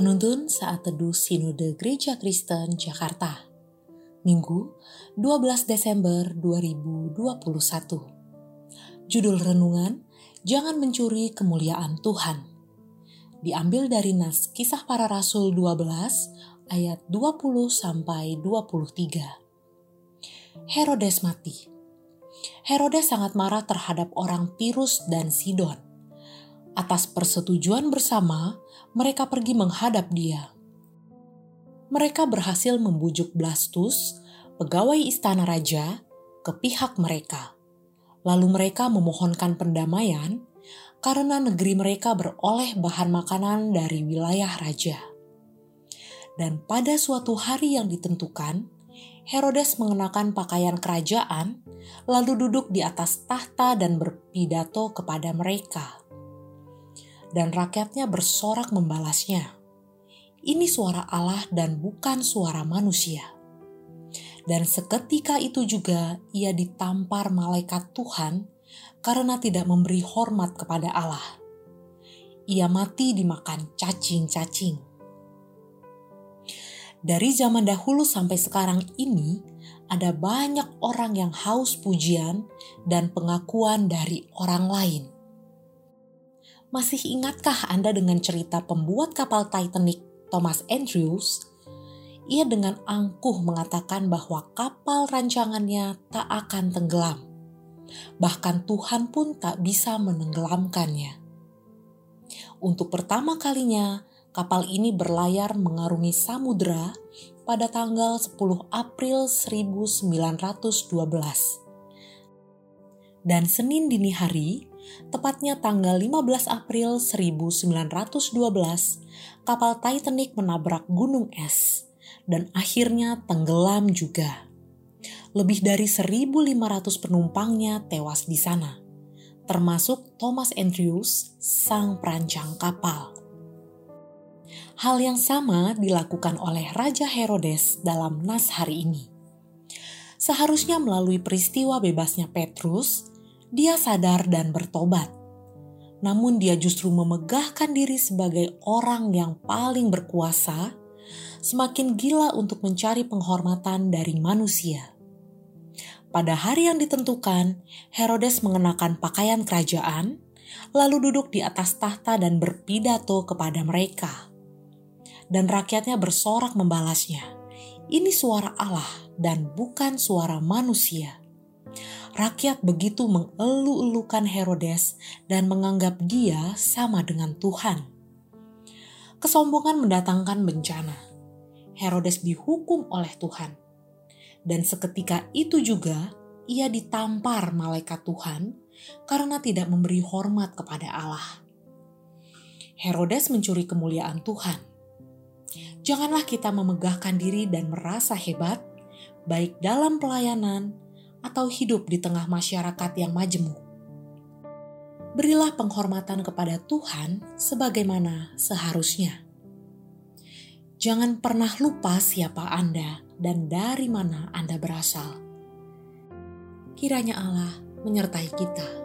Penuntun saat teduh Sinode Gereja Kristen Jakarta. Minggu, 12 Desember 2021. Judul renungan, Jangan mencuri kemuliaan Tuhan. Diambil dari nas Kisah Para Rasul 12 ayat 20 sampai 23. Herodes mati. Herodes sangat marah terhadap orang Tirus dan Sidon. Atas persetujuan bersama, mereka pergi menghadap dia. Mereka berhasil membujuk Blastus, pegawai istana raja, ke pihak mereka. Lalu mereka memohonkan pendamaian karena negeri mereka beroleh bahan makanan dari wilayah raja. Dan pada suatu hari yang ditentukan, Herodes mengenakan pakaian kerajaan, lalu duduk di atas tahta dan berpidato kepada mereka dan rakyatnya bersorak membalasnya. Ini suara Allah dan bukan suara manusia. Dan seketika itu juga ia ditampar malaikat Tuhan karena tidak memberi hormat kepada Allah. Ia mati dimakan cacing-cacing. Dari zaman dahulu sampai sekarang ini, ada banyak orang yang haus pujian dan pengakuan dari orang lain masih ingatkah Anda dengan cerita pembuat kapal Titanic Thomas Andrews? Ia dengan angkuh mengatakan bahwa kapal rancangannya tak akan tenggelam. Bahkan Tuhan pun tak bisa menenggelamkannya. Untuk pertama kalinya, kapal ini berlayar mengarungi samudera pada tanggal 10 April 1912. Dan Senin dini hari, tepatnya tanggal 15 April 1912, kapal Titanic menabrak gunung es dan akhirnya tenggelam juga. Lebih dari 1.500 penumpangnya tewas di sana, termasuk Thomas Andrews, sang perancang kapal. Hal yang sama dilakukan oleh Raja Herodes dalam nas hari ini. Seharusnya melalui peristiwa bebasnya Petrus, dia sadar dan bertobat. Namun dia justru memegahkan diri sebagai orang yang paling berkuasa, semakin gila untuk mencari penghormatan dari manusia. Pada hari yang ditentukan, Herodes mengenakan pakaian kerajaan, lalu duduk di atas tahta dan berpidato kepada mereka. Dan rakyatnya bersorak membalasnya, "Ini suara Allah dan bukan suara manusia." Rakyat begitu mengeluh-elukan Herodes dan menganggap dia sama dengan Tuhan. Kesombongan mendatangkan bencana. Herodes dihukum oleh Tuhan. Dan seketika itu juga ia ditampar malaikat Tuhan karena tidak memberi hormat kepada Allah. Herodes mencuri kemuliaan Tuhan. Janganlah kita memegahkan diri dan merasa hebat, baik dalam pelayanan atau hidup di tengah masyarakat yang majemuk. Berilah penghormatan kepada Tuhan sebagaimana seharusnya. Jangan pernah lupa siapa Anda dan dari mana Anda berasal. Kiranya Allah menyertai kita.